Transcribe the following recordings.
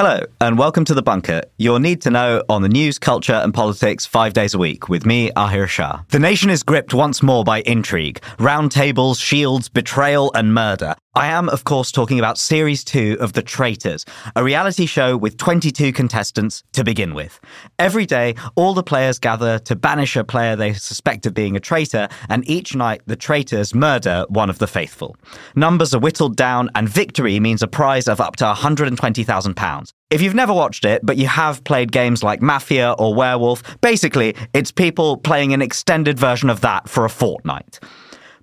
Hello, and welcome to The Bunker, your need to know on the news, culture, and politics five days a week with me, Ahir Shah. The nation is gripped once more by intrigue, round tables, shields, betrayal, and murder. I am, of course, talking about Series 2 of The Traitors, a reality show with 22 contestants to begin with. Every day, all the players gather to banish a player they suspect of being a traitor, and each night the traitors murder one of the faithful. Numbers are whittled down, and victory means a prize of up to £120,000. If you've never watched it, but you have played games like Mafia or Werewolf, basically, it's people playing an extended version of that for a fortnight.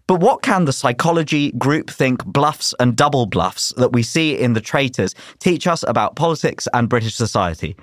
But what can the psychology, groupthink, bluffs, and double bluffs that we see in The Traitors teach us about politics and British society?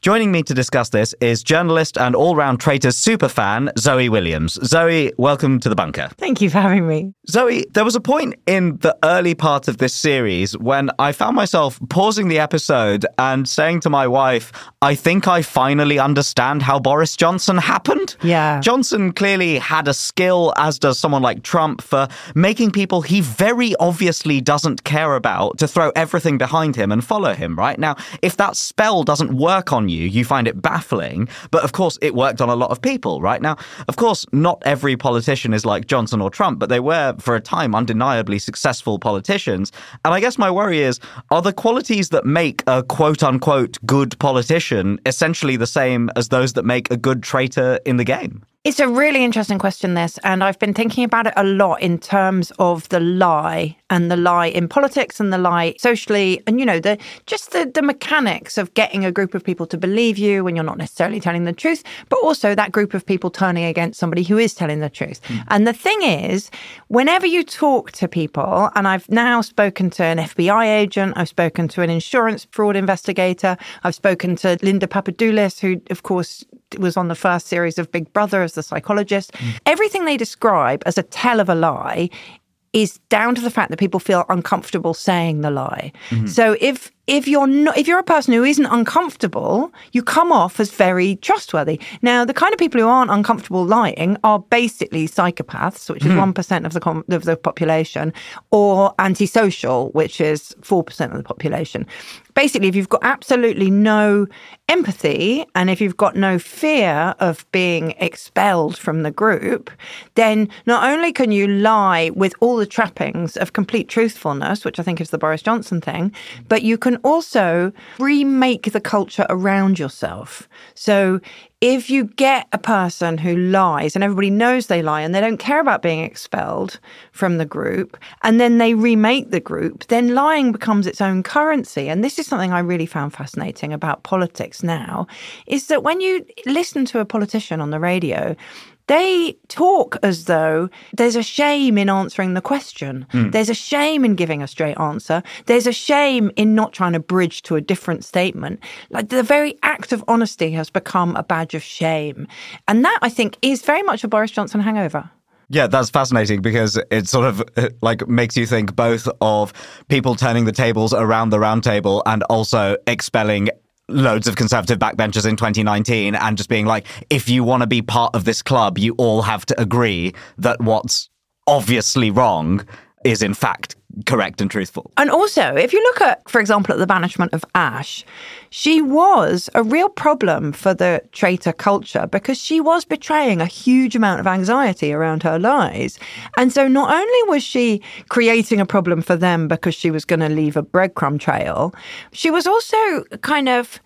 Joining me to discuss this is journalist and all round Traitors superfan, Zoe Williams. Zoe, welcome to the bunker. Thank you for having me. Zoe, there was a point in the early part of this series when I found myself pausing the episode and saying to my wife, I think I finally understand how Boris Johnson happened. Yeah. Johnson clearly had a skill, as does someone like Trump, for making people he very obviously doesn't care about to throw everything behind him and follow him, right? Now, if that spell doesn't work on you, you find it baffling. But of course, it worked on a lot of people, right? Now, of course, not every politician is like Johnson or Trump, but they were, for a time, undeniably successful politicians. And I guess my worry is are the qualities that make a quote unquote good politician essentially the same as those that make a good traitor in the game? It's a really interesting question, this, and I've been thinking about it a lot in terms of the lie and the lie in politics and the lie socially, and you know, the just the, the mechanics of getting a group of people to believe you when you're not necessarily telling the truth, but also that group of people turning against somebody who is telling the truth. Mm. And the thing is, whenever you talk to people, and I've now spoken to an FBI agent, I've spoken to an insurance fraud investigator, I've spoken to Linda Papadopoulos, who, of course, was on the first series of Big Brother as the psychologist. Mm. Everything they describe as a tell of a lie is down to the fact that people feel uncomfortable saying the lie. Mm-hmm. So if if you're not if you're a person who isn't uncomfortable, you come off as very trustworthy. Now, the kind of people who aren't uncomfortable lying are basically psychopaths, which is one mm of the com- of the population, or antisocial, which is four percent of the population basically, if you've got absolutely no empathy and if you've got no fear of being expelled from the group, then not only can you lie with all the trappings of complete truthfulness, which I think is the Boris Johnson thing, but you can also remake the culture around yourself. So if you get a person who lies and everybody knows they lie and they don't care about being expelled from the group and then they remake the group, then lying becomes its own currency. And this is something I really found fascinating about politics now is that when you listen to a politician on the radio, they talk as though there's a shame in answering the question. Mm. There's a shame in giving a straight answer. There's a shame in not trying to bridge to a different statement. Like the very act of honesty has become a badge of shame. And that, I think, is very much a Boris Johnson hangover. Yeah, that's fascinating because it sort of like makes you think both of people turning the tables around the round table and also expelling loads of conservative backbenchers in 2019 and just being like, if you want to be part of this club, you all have to agree that what's obviously wrong is in fact correct and truthful. And also, if you look at, for example, at the banishment of Ash, she was a real problem for the traitor culture because she was betraying a huge amount of anxiety around her lies. And so not only was she creating a problem for them because she was going to leave a breadcrumb trail, she was also kind of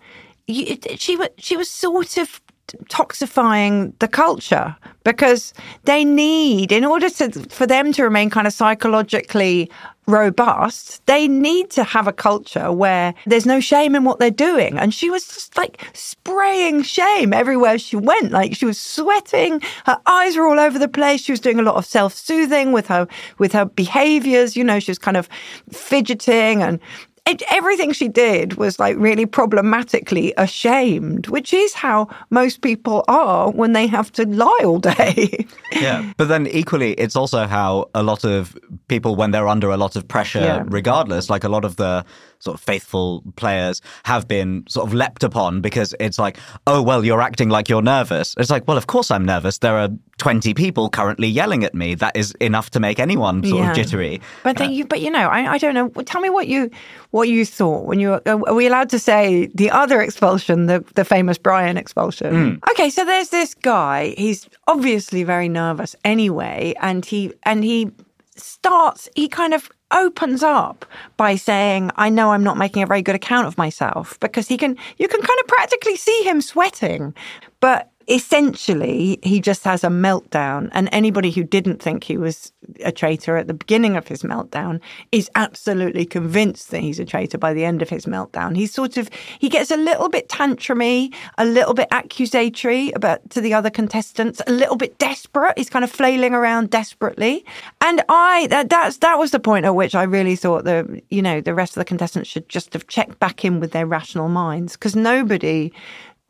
she was she was sort of toxifying the culture because they need, in order to, for them to remain kind of psychologically robust, they need to have a culture where there's no shame in what they're doing. And she was just like spraying shame everywhere she went. Like she was sweating, her eyes were all over the place. She was doing a lot of self-soothing with her with her behaviors. You know, she was kind of fidgeting and it, everything she did was like really problematically ashamed, which is how most people are when they have to lie all day. yeah. But then equally, it's also how a lot of people, when they're under a lot of pressure, yeah. regardless, like a lot of the sort of faithful players have been sort of leapt upon because it's like, oh, well, you're acting like you're nervous. It's like, well, of course I'm nervous. There are 20 people currently yelling at me. That is enough to make anyone sort yeah. of jittery. But uh, you, but you know, I, I don't know. Tell me what you what you thought when you were, are we allowed to say the other expulsion, the the famous Brian expulsion? Mm. Okay, so there's this guy. He's obviously very nervous anyway, and he and he starts. He kind of opens up by saying, I know I'm not making a very good account of myself because he can, you can kind of practically see him sweating. But essentially, he just has a meltdown. And anybody who didn't think he was a traitor at the beginning of his meltdown is absolutely convinced that he's a traitor by the end of his meltdown. He's sort of, he gets a little bit tantrumy, a little bit accusatory about to the other contestants, a little bit desperate. He's kind of flailing around desperately. And I, that, that's, that was the point at which I really thought the, you know, the rest of the contestants should just have checked back in with their rational minds because nobody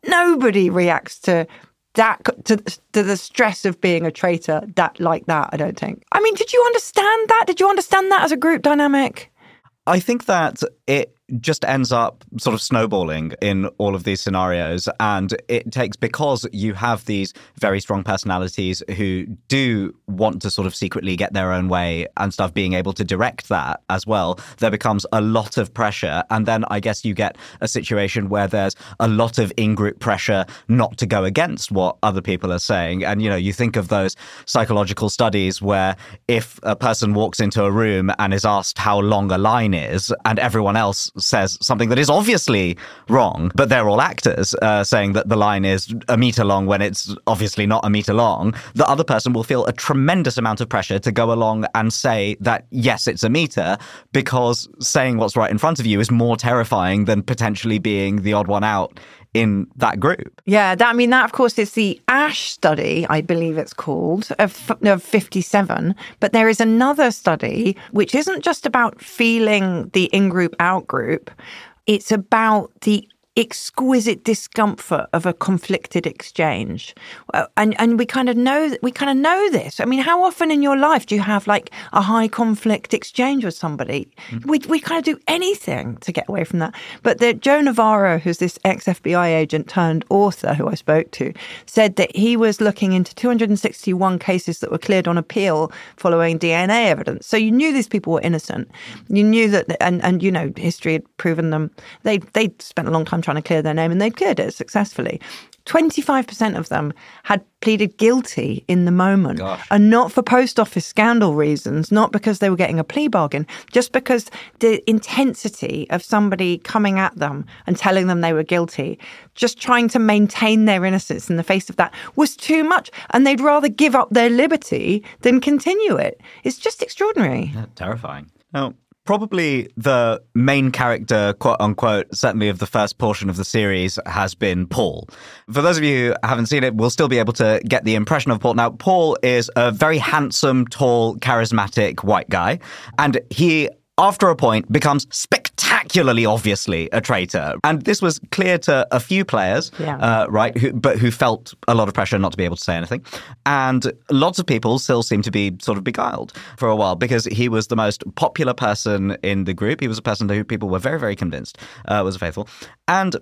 nobody reacts to that to, to the stress of being a traitor that like that i don't think. I mean did you understand that? Did you understand that as a group dynamic? I think that it just ends up sort of snowballing in all of these scenarios. And it takes because you have these very strong personalities who do want to sort of secretly get their own way and stuff, being able to direct that as well, there becomes a lot of pressure. And then I guess you get a situation where there's a lot of in group pressure not to go against what other people are saying. And, you know, you think of those psychological studies where if a person walks into a room and is asked how long a line is and everyone else says something that is obviously wrong, but they're all actors uh, saying that the line is a meter long when it's obviously not a meter long, the other person will feel a tremendous amount of pressure to go along and say that, yes, it's a meter, because saying what's right in front of you is more terrifying than potentially being the odd one out in that group. Yeah, that, I mean, that of course is the Asch study, I believe it's called, of, of 57. But there is another study which isn't just about feeling the in group, out group, it's about the exquisite discomfort of a conflicted exchange. Uh, and and we kind of know we kind of know this. I mean how often in your life do you have like a high conflict exchange with somebody? Mm-hmm. we, we kind of do anything to get away from that. But the joe navarro who's this ex-fbi agent turned author who i spoke to said that he was looking into 261 cases that were cleared on appeal following dna evidence. So you knew these people were innocent. You knew that and and you know history had proven them. They they spent a long time trying to clear their name, and they'd cleared it successfully. 25% of them had pleaded guilty in the moment Gosh. and not for post office scandal reasons, not because they were getting a plea bargain, just because the intensity of somebody coming at them and telling them they were guilty, just trying to maintain their innocence in the face of that was too much. And they'd rather give up their liberty than continue it. It's just extraordinary. Yeah, terrifying. Now, Probably the main character, quote unquote, certainly of the first portion of the series, has been Paul. For those of you who haven't seen it, we'll still be able to get the impression of Paul. Now, Paul is a very handsome, tall, charismatic white guy, and he after a point, becomes spectacularly obviously a traitor. And this was clear to a few players, yeah. uh, right, who, but who felt a lot of pressure not to be able to say anything. And lots of people still seem to be sort of beguiled for a while because he was the most popular person in the group. He was a person who people were very, very convinced uh, was faithful. And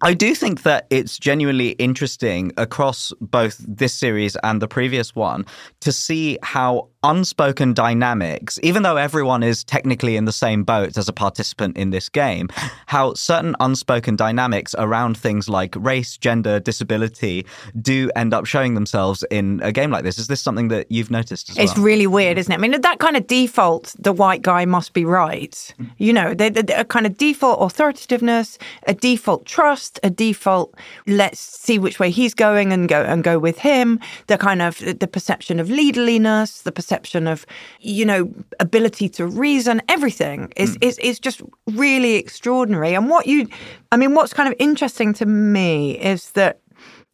I do think that it's genuinely interesting across both this series and the previous one to see how unspoken dynamics, even though everyone is technically in the same boat as a participant in this game, how certain unspoken dynamics around things like race, gender, disability do end up showing themselves in a game like this. Is this something that you've noticed It's well? really weird, isn't it? I mean, that kind of default, the white guy must be right. Mm-hmm. You know, a kind of default authoritativeness, a default trust just a default. Let's see which way he's going and go and go with him. The kind of the perception of leaderliness, the perception of you know ability to reason, everything is mm. is is just really extraordinary. And what you, I mean, what's kind of interesting to me is that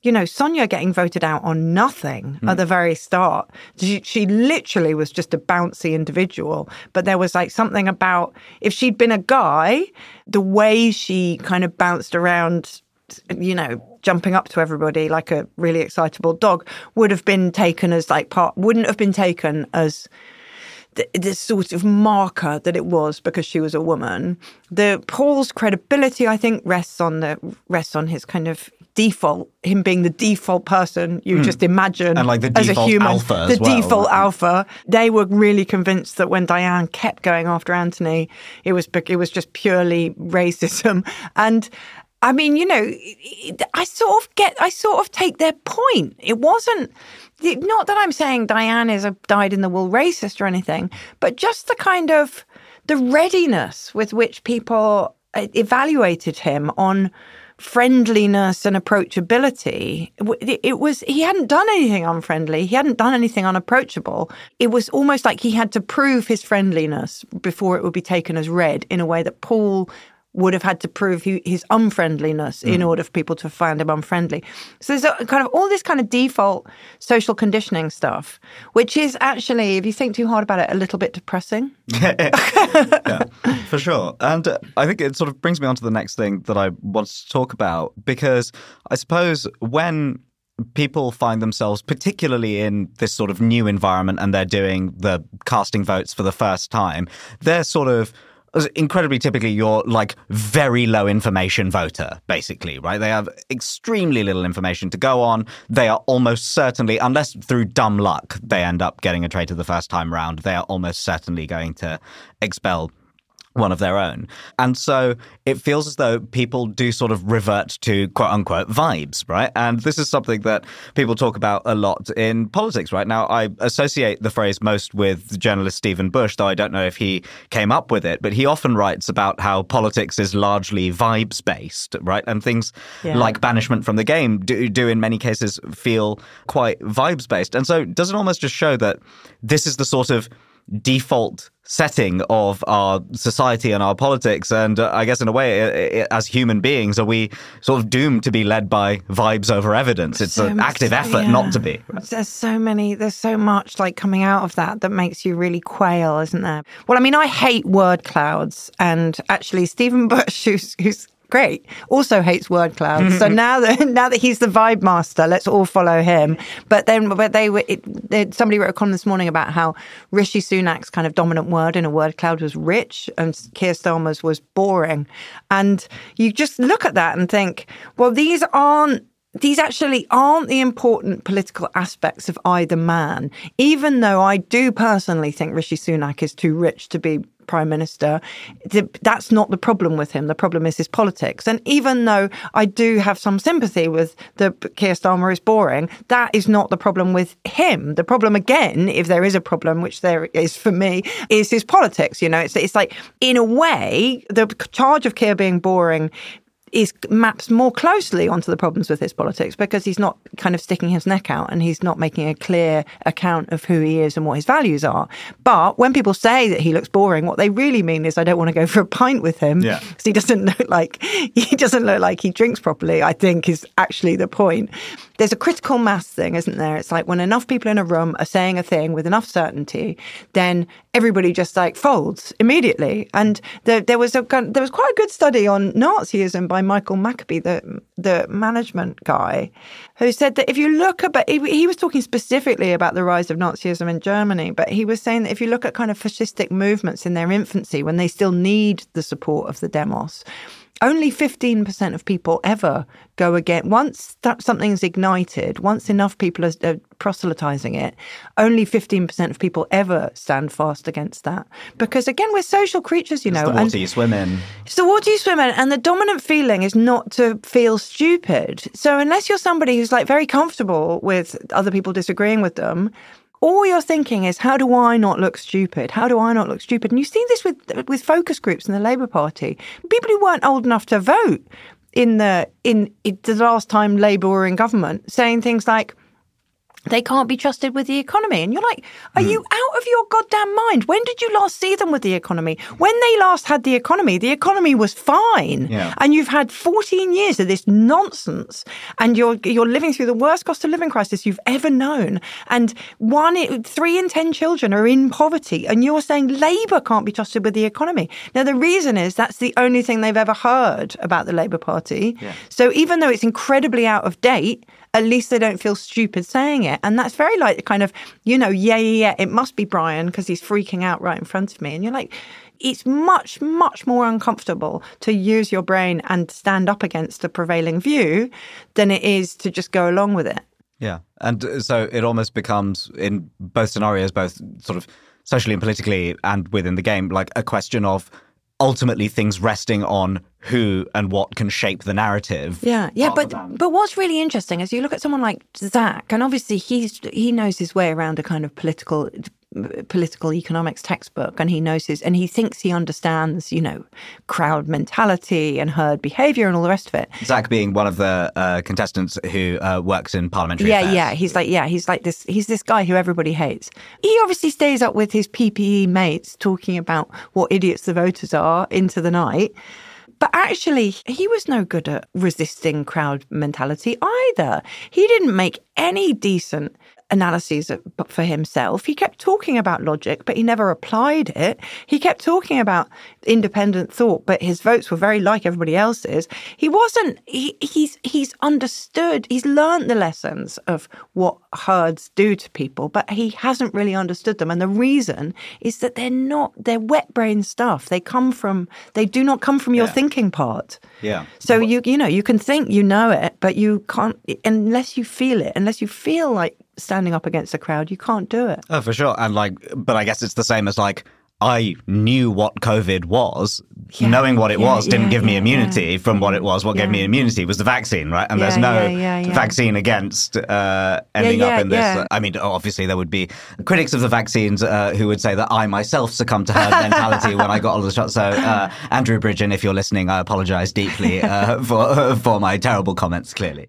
you know, Sonja getting voted out on nothing mm. at the very start. She, she, literally was just a bouncy individual. But there was like something about if she'd been a guy, the way she kind of bounced around, you know, jumping up to everybody like a really excitable dog would have been taken as like part, wouldn't have been taken as the, the, sort of marker that it was because she was a woman. The Paul's credibility, I think, rests on the rests on his kind of default, him being the default person you mm. just imagine and like the as a human, alpha the well, default right? alpha. They were really convinced that when Diane kept going after Anthony, it was it was just purely racism. And I mean, you know, I sort of get, I sort of take their point. It wasn't. Not that I'm saying Diane is a dyed in the wool racist or anything, but just the kind of the readiness with which people uh, evaluated him on friendliness and approachability. It was, he hadn't done anything unfriendly. He hadn't done anything unapproachable. It was almost like he had to prove his friendliness before it would be taken as read in a way that Paul would have had to prove his unfriendliness mm. in order for people to find him unfriendly. So there's a, kind of all this kind of default social conditioning stuff, which is actually, if you think too hard about it, a little bit depressing. yeah, for sure. And uh, I think it sort of brings me on to the next thing that I want to talk about because I suppose when people find themselves particularly in this sort of new environment and they're doing the casting votes for the first time, they're sort of incredibly typically you're like very low information voter basically right? They have extremely little information to go on. They are almost certainly unless through dumb luck they end up getting a traitor the first time round they are almost certainly going to expel one of their own. And so it feels as though people do sort of revert to quote unquote vibes, right? And this is something that people talk about a lot in politics right now. I associate the phrase most with journalist Stephen Bush, though I don't know if he came up with it, but he often writes about how politics is largely vibes based, right? And things yeah. like banishment from the game do, do in many cases feel quite vibes based. And so does it almost just show that this is the sort of default setting of our society and our politics. And uh, I guess, in a way, it, it, as human beings, are we sort of doomed to be led by vibes over evidence? It's so an active effort yeah. not to be. There's so many, there's so much like coming out of that that makes you really quail, isn't there? Well, I mean, I hate word clouds. And actually, Stephen Bush, who's, who's great. Also hates word clouds. so mm-hmm. now that now that he's the vibe master, let's all follow him. But then, but they were. It, somebody wrote a column this morning about how Rishi Sunak's kind of dominant word in a word cloud was rich, and Keir Starmer's was boring. And you just look at that and think, well, these aren't these actually aren't the important political aspects of either man, even though I do personally think Rishi Sunak is too rich to be prime minister. That's not the problem with him. The problem is his politics. And even though I do have some sympathy with the Keir Starmer is boring, that is not the problem with him. The problem again, if there is a problem, which there is for me, is his politics. You know, it's it's like in a way the charge of Keir being boring is maps more closely onto the problems with his politics because he's not kind of sticking his neck out and he's not making a clear account of who he is and what his values are. But when people say that he looks boring, what they really mean is I don't want to go for a pint with him yeah. because he doesn't look like he doesn't look like he drinks properly. I think is actually the point. There's a critical mass thing, isn't there? It's like when enough people in a room are saying a thing with enough certainty, then everybody just like folds immediately. And there, there was a there was quite a good study on Nazism by Michael Maccoby, the the management guy, who said that if you look at, he, he was talking specifically about the rise of Nazism in Germany, but he was saying that if you look at kind of fascistic movements in their infancy, when they still need the support of the demos, only 15% of people ever go again. Once that something's ignited, once enough people are, are proselytizing it, only 15% of people ever stand fast against that. Because again, we're social creatures, you it's know. the water you swim in. It's the water you swim in. And the dominant feeling is not to feel stupid. So unless you're somebody who's like very comfortable with other people disagreeing with them, all you're thinking is, how do I not look stupid? How do I not look stupid? And you see this with with focus groups in the Labour Party. People who weren't old enough to vote in the in it, the last time Labour were in government, saying things like they can't be trusted with the economy. And you're like, are mm. you out of your goddamn mind? When did you last see them with the economy? When they last had the economy, the economy was fine. Yeah. And you've had 14 years of this nonsense. And you're you're living through the worst cost of living crisis you've ever known. And one three in 10 children are in poverty. And you're saying Labour can't be trusted with the economy. Now the reason is that's the only thing they've ever heard about the Labour Party. Yeah. So even though it's incredibly out of date, at least they don't feel stupid saying it. And that's very like the kind of, you know, yeah, yeah, yeah, it must be Brian because he's freaking out right in front of me. And you're like, it's much, much more uncomfortable to use your brain and stand up against the prevailing view than it is to just go along with it. Yeah. And uh, so it almost becomes, in both scenarios, both sort of socially and politically and within the game, like a question of ultimately things resting on who and what can shape the narrative. Yeah, yeah, but but what's really interesting is you look at someone like Zach, and obviously he's he knows his way around a kind of political political economics textbook and he knows his and he thinks he understands you know crowd mentality and herd behavior and all the rest of it zach being one of the uh, contestants who uh, works in parliamentary yeah affairs. yeah he's like yeah he's like this he's this guy who everybody hates he obviously stays up with his ppe mates talking about what idiots the voters are into the night but actually, he was no good at resisting crowd mentality either. He didn't make any decent analyses for himself. He kept talking about logic, but he never applied it. He kept talking about independent thought, but his votes were very like everybody else's. He wasn't. He, he's he's understood. He's learned the lessons of what herds do to people, but he hasn't really understood them. And the reason is that they're not. They're wet brain stuff. They come from. They do not come from your yeah. thinking part. Yeah. So you you know you can think you know it, but you can't unless you feel it. Unless you feel like standing up against a crowd, you can't do it. Oh, for sure. And like, but I guess it's the same as like, I knew what COVID was. Yeah, Knowing what it yeah, was didn't yeah, give me immunity from what it was. What gave me immunity was the vaccine, right? And there's no vaccine against uh, ending up in this. I mean, obviously, there would be critics of the vaccines uh, who would say that I myself succumbed to herd mentality when I got all the shots. So, uh, Andrew Bridgen, if you're listening, I apologize deeply uh, for, for my terrible comments, clearly.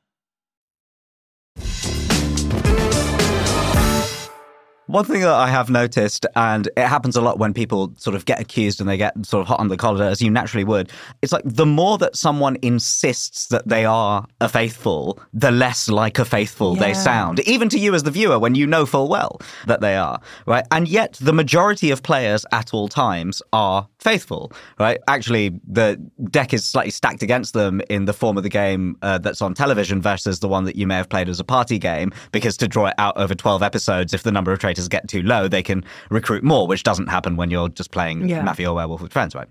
One thing that I have noticed, and it happens a lot when people sort of get accused and they get sort of hot on the collar, as you naturally would, it's like the more that someone insists that they are a faithful, the less like a faithful yeah. they sound, even to you as the viewer when you know full well that they are, right? And yet the majority of players at all times are faithful, right? Actually, the deck is slightly stacked against them in the form of the game uh, that's on television versus the one that you may have played as a party game, because to draw it out over 12 episodes, if the number of traitors get too low, they can recruit more, which doesn't happen when you're just playing yeah. Mafia or Werewolf with friends, right?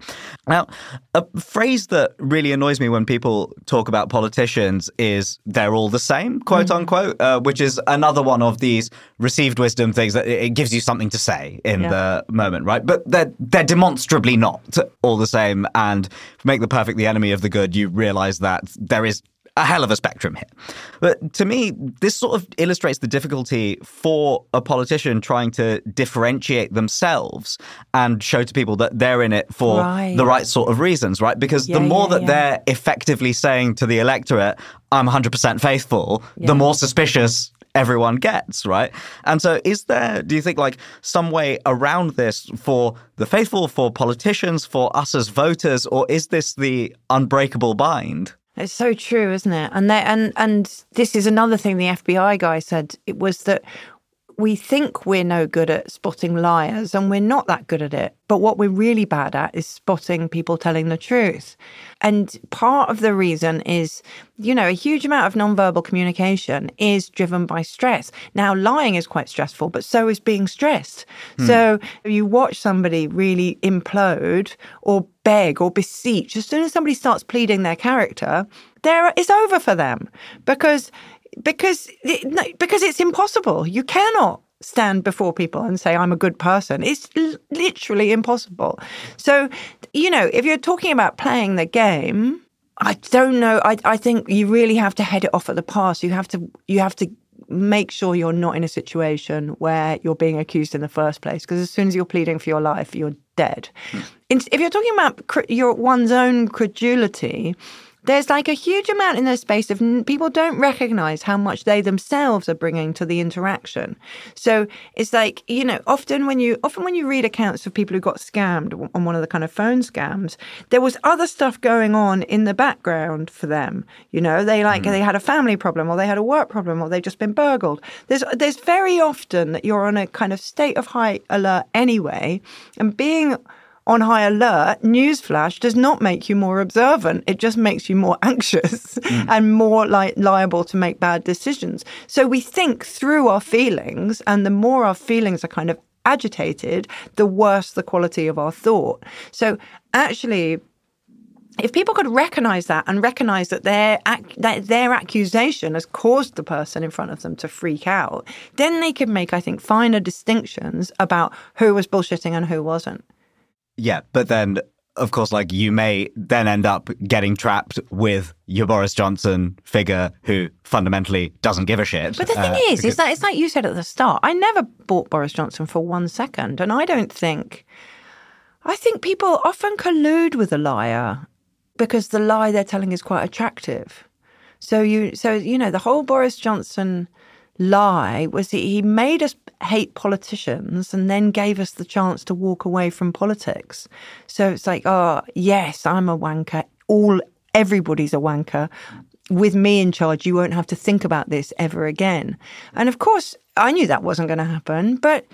Now, a phrase that really annoys me when people talk about politicians is they're all the same, quote mm-hmm. unquote, uh, which is another one of these received wisdom things that it gives you something to say in yeah. the moment, right? But they're, they're demonstrably not all the same. And make the perfect the enemy of the good, you realize that there is a hell of a spectrum here. But to me, this sort of illustrates the difficulty for a politician trying to differentiate themselves and show to people that they're in it for right. the right sort of reasons, right? Because yeah, the more yeah, that yeah. they're effectively saying to the electorate, I'm 100% faithful, the more suspicious everyone gets, right? And so, is there, do you think, like some way around this for the faithful, for politicians, for us as voters, or is this the unbreakable bind? It's so true, isn't it? And and and this is another thing the FBI guy said. It was that we think we're no good at spotting liars and we're not that good at it. But what we're really bad at is spotting people telling the truth. And part of the reason is, you know, a huge amount of nonverbal communication is driven by stress. Now, lying is quite stressful, but so is being stressed. Hmm. So you watch somebody really implode or beg or beseech. As soon as somebody starts pleading their character, there it's over for them because because because it's impossible. You cannot stand before people and say I'm a good person. It's l- literally impossible. So, you know, if you're talking about playing the game, I don't know. I I think you really have to head it off at the pass. You have to you have to make sure you're not in a situation where you're being accused in the first place because as soon as you're pleading for your life, you're dead. Hmm. If you're talking about your one's own credulity, there's like a huge amount in the space of people don't recognize how much they themselves are bringing to the interaction. So it's like, you know, often when you often when you read accounts of people who got scammed on one of the kind of phone scams, there was other stuff going on in the background for them. You know, they like mm. they had a family problem or they had a work problem or they've just been burgled. There's there's very often that you're on a kind of state of high alert anyway, and being on high alert, newsflash does not make you more observant. It just makes you more anxious mm. and more li- liable to make bad decisions. So we think through our feelings, and the more our feelings are kind of agitated, the worse the quality of our thought. So actually, if people could recognize that and recognize that their that their accusation has caused the person in front of them to freak out, then they could make, I think, finer distinctions about who was bullshitting and who wasn't. Yeah, but then of course, like you may then end up getting trapped with your Boris Johnson figure who fundamentally doesn't give a shit. But the thing uh, is, is that it's like you said at the start. I never bought Boris Johnson for one second, and I don't think. I think people often collude with a liar because the lie they're telling is quite attractive. So you, so you know, the whole Boris Johnson lie was he made us hate politicians and then gave us the chance to walk away from politics. So it's like, oh, yes, I'm a wanker. All everybody's a wanker. With me in charge, you won't have to think about this ever again. And of course, I knew that wasn't going to happen, but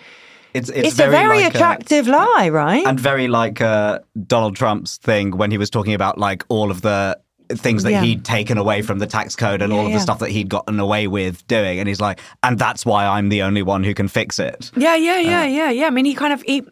it's, it's, it's very a very like attractive a, lie, right? And very like uh, Donald Trump's thing when he was talking about like all of the things that yeah. he'd taken away from the tax code and yeah, all of the stuff that he'd gotten away with doing and he's like and that's why i'm the only one who can fix it yeah yeah yeah uh, yeah yeah i mean he kind of he,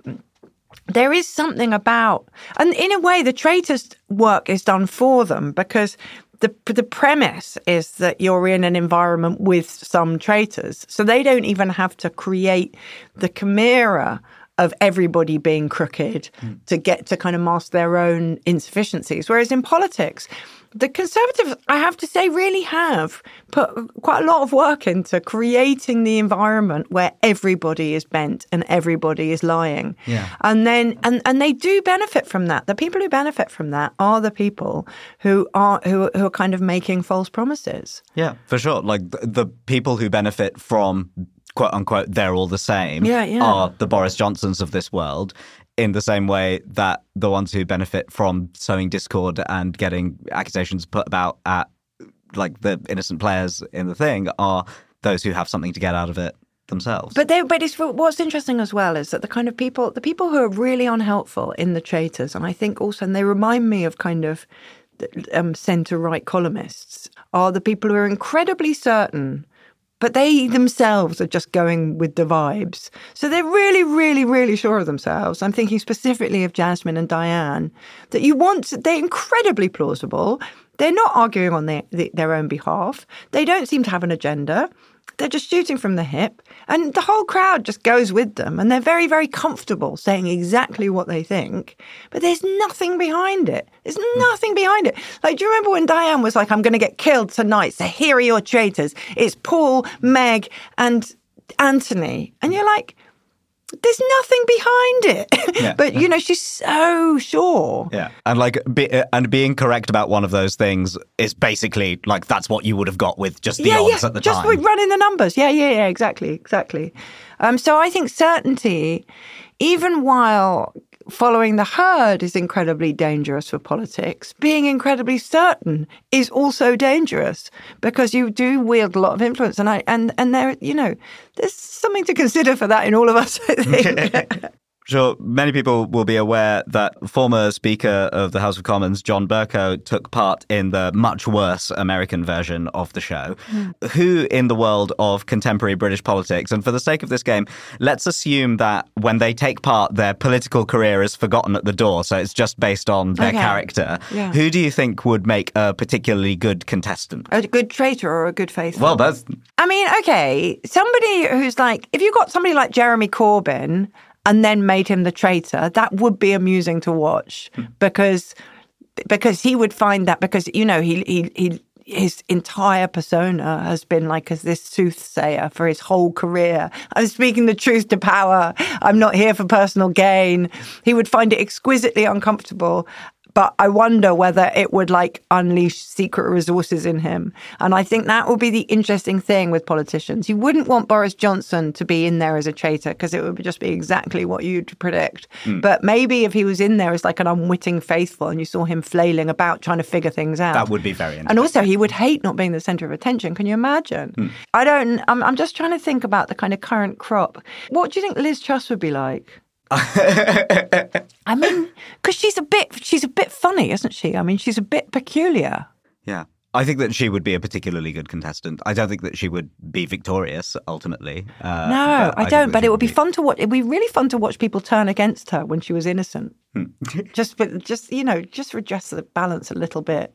there is something about and in a way the traitors work is done for them because the the premise is that you're in an environment with some traitors so they don't even have to create the chimera of everybody being crooked mm. to get to kind of mask their own insufficiencies. Whereas in politics, the Conservatives, I have to say, really have put quite a lot of work into creating the environment where everybody is bent and everybody is lying. Yeah. And then and, and they do benefit from that. The people who benefit from that are the people who are who, who are kind of making false promises. Yeah, for sure. Like the, the people who benefit from quote unquote they're all the same yeah, yeah. are the Boris Johnsons of this world in the same way that the ones who benefit from sowing discord and getting accusations put about at like the innocent players in the thing are those who have something to get out of it themselves. But they, but it's what's interesting as well is that the kind of people, the people who are really unhelpful in the traitors, and I think also, and they remind me of kind of um, centre right columnists, are the people who are incredibly certain but they themselves are just going with the vibes. So they're really, really, really sure of themselves. I'm thinking specifically of Jasmine and Diane, that you want, they're incredibly plausible. They're not arguing on their, their own behalf. They don't seem to have an agenda. They're just shooting from the hip, and the whole crowd just goes with them, and they're very, very comfortable saying exactly what they think. But there's nothing behind it. There's hmm. nothing behind it. Like, do you remember when Diane was like, "I'm going to get killed tonight, so here are your traitors." It's Paul, Meg, and Anthony, and you're like, there's nothing behind it. Yeah. but you know, she's so sure. Yeah, and like, be, uh, and being correct about one of those things is basically like that's what you would have got with just the yeah, odds yeah. at the just time. Just running the numbers. Yeah, yeah, yeah. Exactly, exactly. Um, so I think certainty, even while following the herd is incredibly dangerous for politics. Being incredibly certain is also dangerous because you do wield a lot of influence. And I and and there, you know, there's something to consider for that in all of us. I think. Sure, many people will be aware that former Speaker of the House of Commons, John Bercow, took part in the much worse American version of the show. Mm. Who in the world of contemporary British politics, and for the sake of this game, let's assume that when they take part, their political career is forgotten at the door, so it's just based on their okay. character. Yeah. Who do you think would make a particularly good contestant? A good traitor or a good faithful? Well, that's. I mean, okay, somebody who's like, if you got somebody like Jeremy Corbyn, and then made him the traitor, that would be amusing to watch hmm. because because he would find that because you know he he he his entire persona has been like as this soothsayer for his whole career. I'm speaking the truth to power. I'm not here for personal gain. He would find it exquisitely uncomfortable but I wonder whether it would like unleash secret resources in him. And I think that will be the interesting thing with politicians. You wouldn't want Boris Johnson to be in there as a traitor because it would just be exactly what you'd predict. Mm. But maybe if he was in there as like an unwitting faithful and you saw him flailing about trying to figure things out. That would be very interesting. And also he would hate not being the center of attention. Can you imagine? Mm. I don't, I'm, I'm just trying to think about the kind of current crop. What do you think Liz Truss would be like? I mean, because she's a bit she's a bit funny, isn't she? I mean, she's a bit peculiar. Yeah. I think that she would be a particularly good contestant. I don't think that she would be victorious ultimately. Uh, no, I, I don't. But it would be, be fun to watch. It'd be really fun to watch people turn against her when she was innocent. Hmm. just, just you know, just adjust the balance a little bit.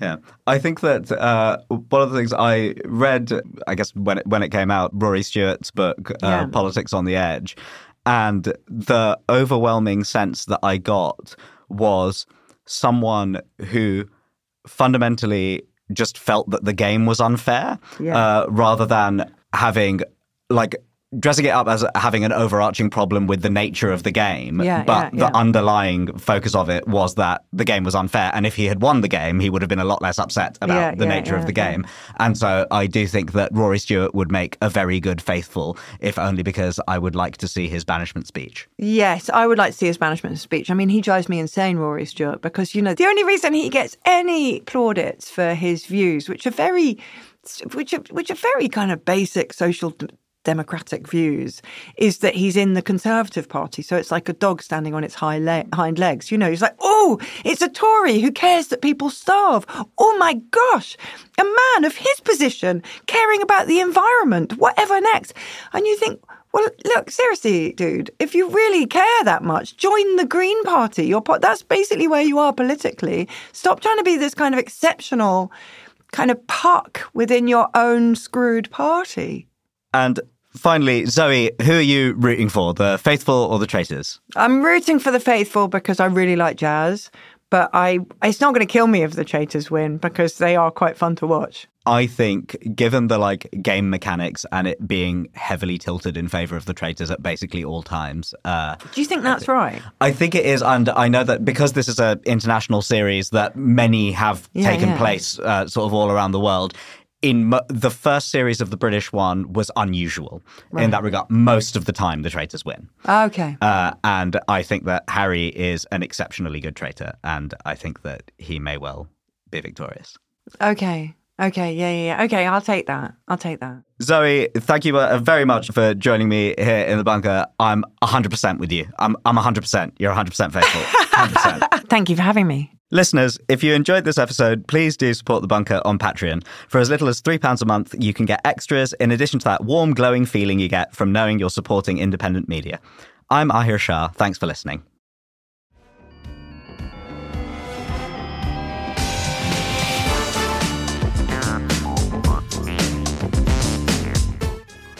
Yeah, I think that uh, one of the things I read, I guess when it, when it came out, Rory Stewart's book, uh, yeah. Politics on the Edge, and the overwhelming sense that I got was someone who fundamentally just felt that the game was unfair yeah. uh, rather than having like dressing it up as having an overarching problem with the nature of the game, yeah, but yeah, the underlying focus of it was that the game was unfair. And if he had won the game, he would have been a lot less upset about the nature of the game. And so I do think that Rory Stewart would make a very good faithful, if only because I would like to see his banishment speech. Yes, I would like to see his banishment speech. I mean, he drives me insane, Rory Stewart, because, you know, the only reason he gets any plaudits for his views, which are very which are which are very kind of basic social democratic views is that he's in the Conservative Party. So it's like a dog standing on its le- hind legs. You know, he's like, oh, it's a Tory. Who cares that people starve? Oh my gosh, a man of his position caring about the environment, whatever next. And you think, well, look, seriously, dude, if you really care that much, join the Green Party. Your po- that's basically where you are politically. Stop trying to be this kind of exceptional kind of puck within your own screwed party. And finally, Zoe, who are you rooting for, the faithful or the traitors? I'm rooting for the faithful because I really like Jaz, but I it's not going to kill me if the traitors win because they are quite fun to watch. I think, given the like game mechanics and it being heavily tilted in favor of the traitors at basically all times, uh, do you think that's right? I think it is, and I know that because this is an international series that many have yeah, taken yeah. place, uh, sort of all around the world in mo- the first series of the British one was unusual right. in that regard. Most of the time, the traitors win. Okay. Uh, and I think that Harry is an exceptionally good traitor, and I think that he may well be victorious. Okay. Okay, yeah, yeah, yeah. Okay, I'll take that. I'll take that. Zoe, thank you uh, very much for joining me here in the bunker. I'm 100% with you. I'm, I'm 100%. You're 100% faithful. 100%. thank you for having me. Listeners, if you enjoyed this episode, please do support The Bunker on Patreon. For as little as £3 a month, you can get extras in addition to that warm, glowing feeling you get from knowing you're supporting independent media. I'm Ahir Shah. Thanks for listening.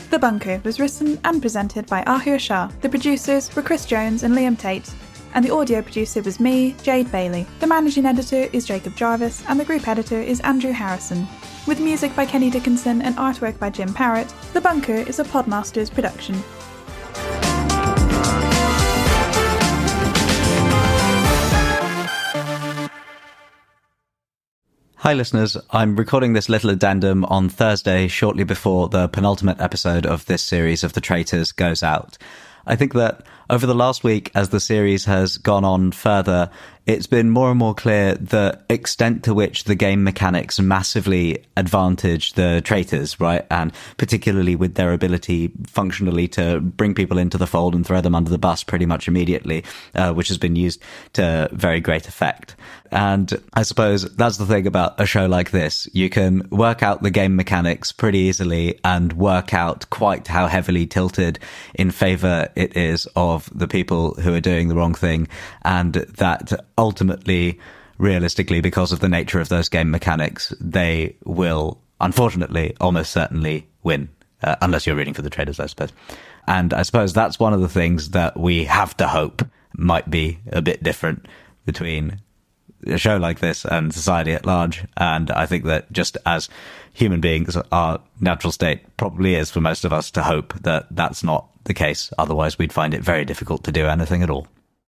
The Bunker was written and presented by Ahir Shah. The producers were Chris Jones and Liam Tait and the audio producer was me, Jade Bayley. The managing editor is Jacob Jarvis, and the group editor is Andrew Harrison. With music by Kenny Dickinson and artwork by Jim Parrett, The Bunker is a Podmasters production. Hi, listeners. I'm recording this little addendum on Thursday, shortly before the penultimate episode of this series of The Traitors goes out. I think that over the last week, as the series has gone on further, it's been more and more clear the extent to which the game mechanics massively advantage the traitors, right? And particularly with their ability functionally to bring people into the fold and throw them under the bus pretty much immediately, uh, which has been used to very great effect. And I suppose that's the thing about a show like this. You can work out the game mechanics pretty easily and work out quite how heavily tilted in favor it is of the people who are doing the wrong thing and that ultimately, realistically, because of the nature of those game mechanics, they will, unfortunately, almost certainly win, uh, unless you're rooting for the traders, I suppose. And I suppose that's one of the things that we have to hope might be a bit different between a show like this and society at large. And I think that just as human beings, our natural state probably is for most of us to hope that that's not the case. Otherwise, we'd find it very difficult to do anything at all.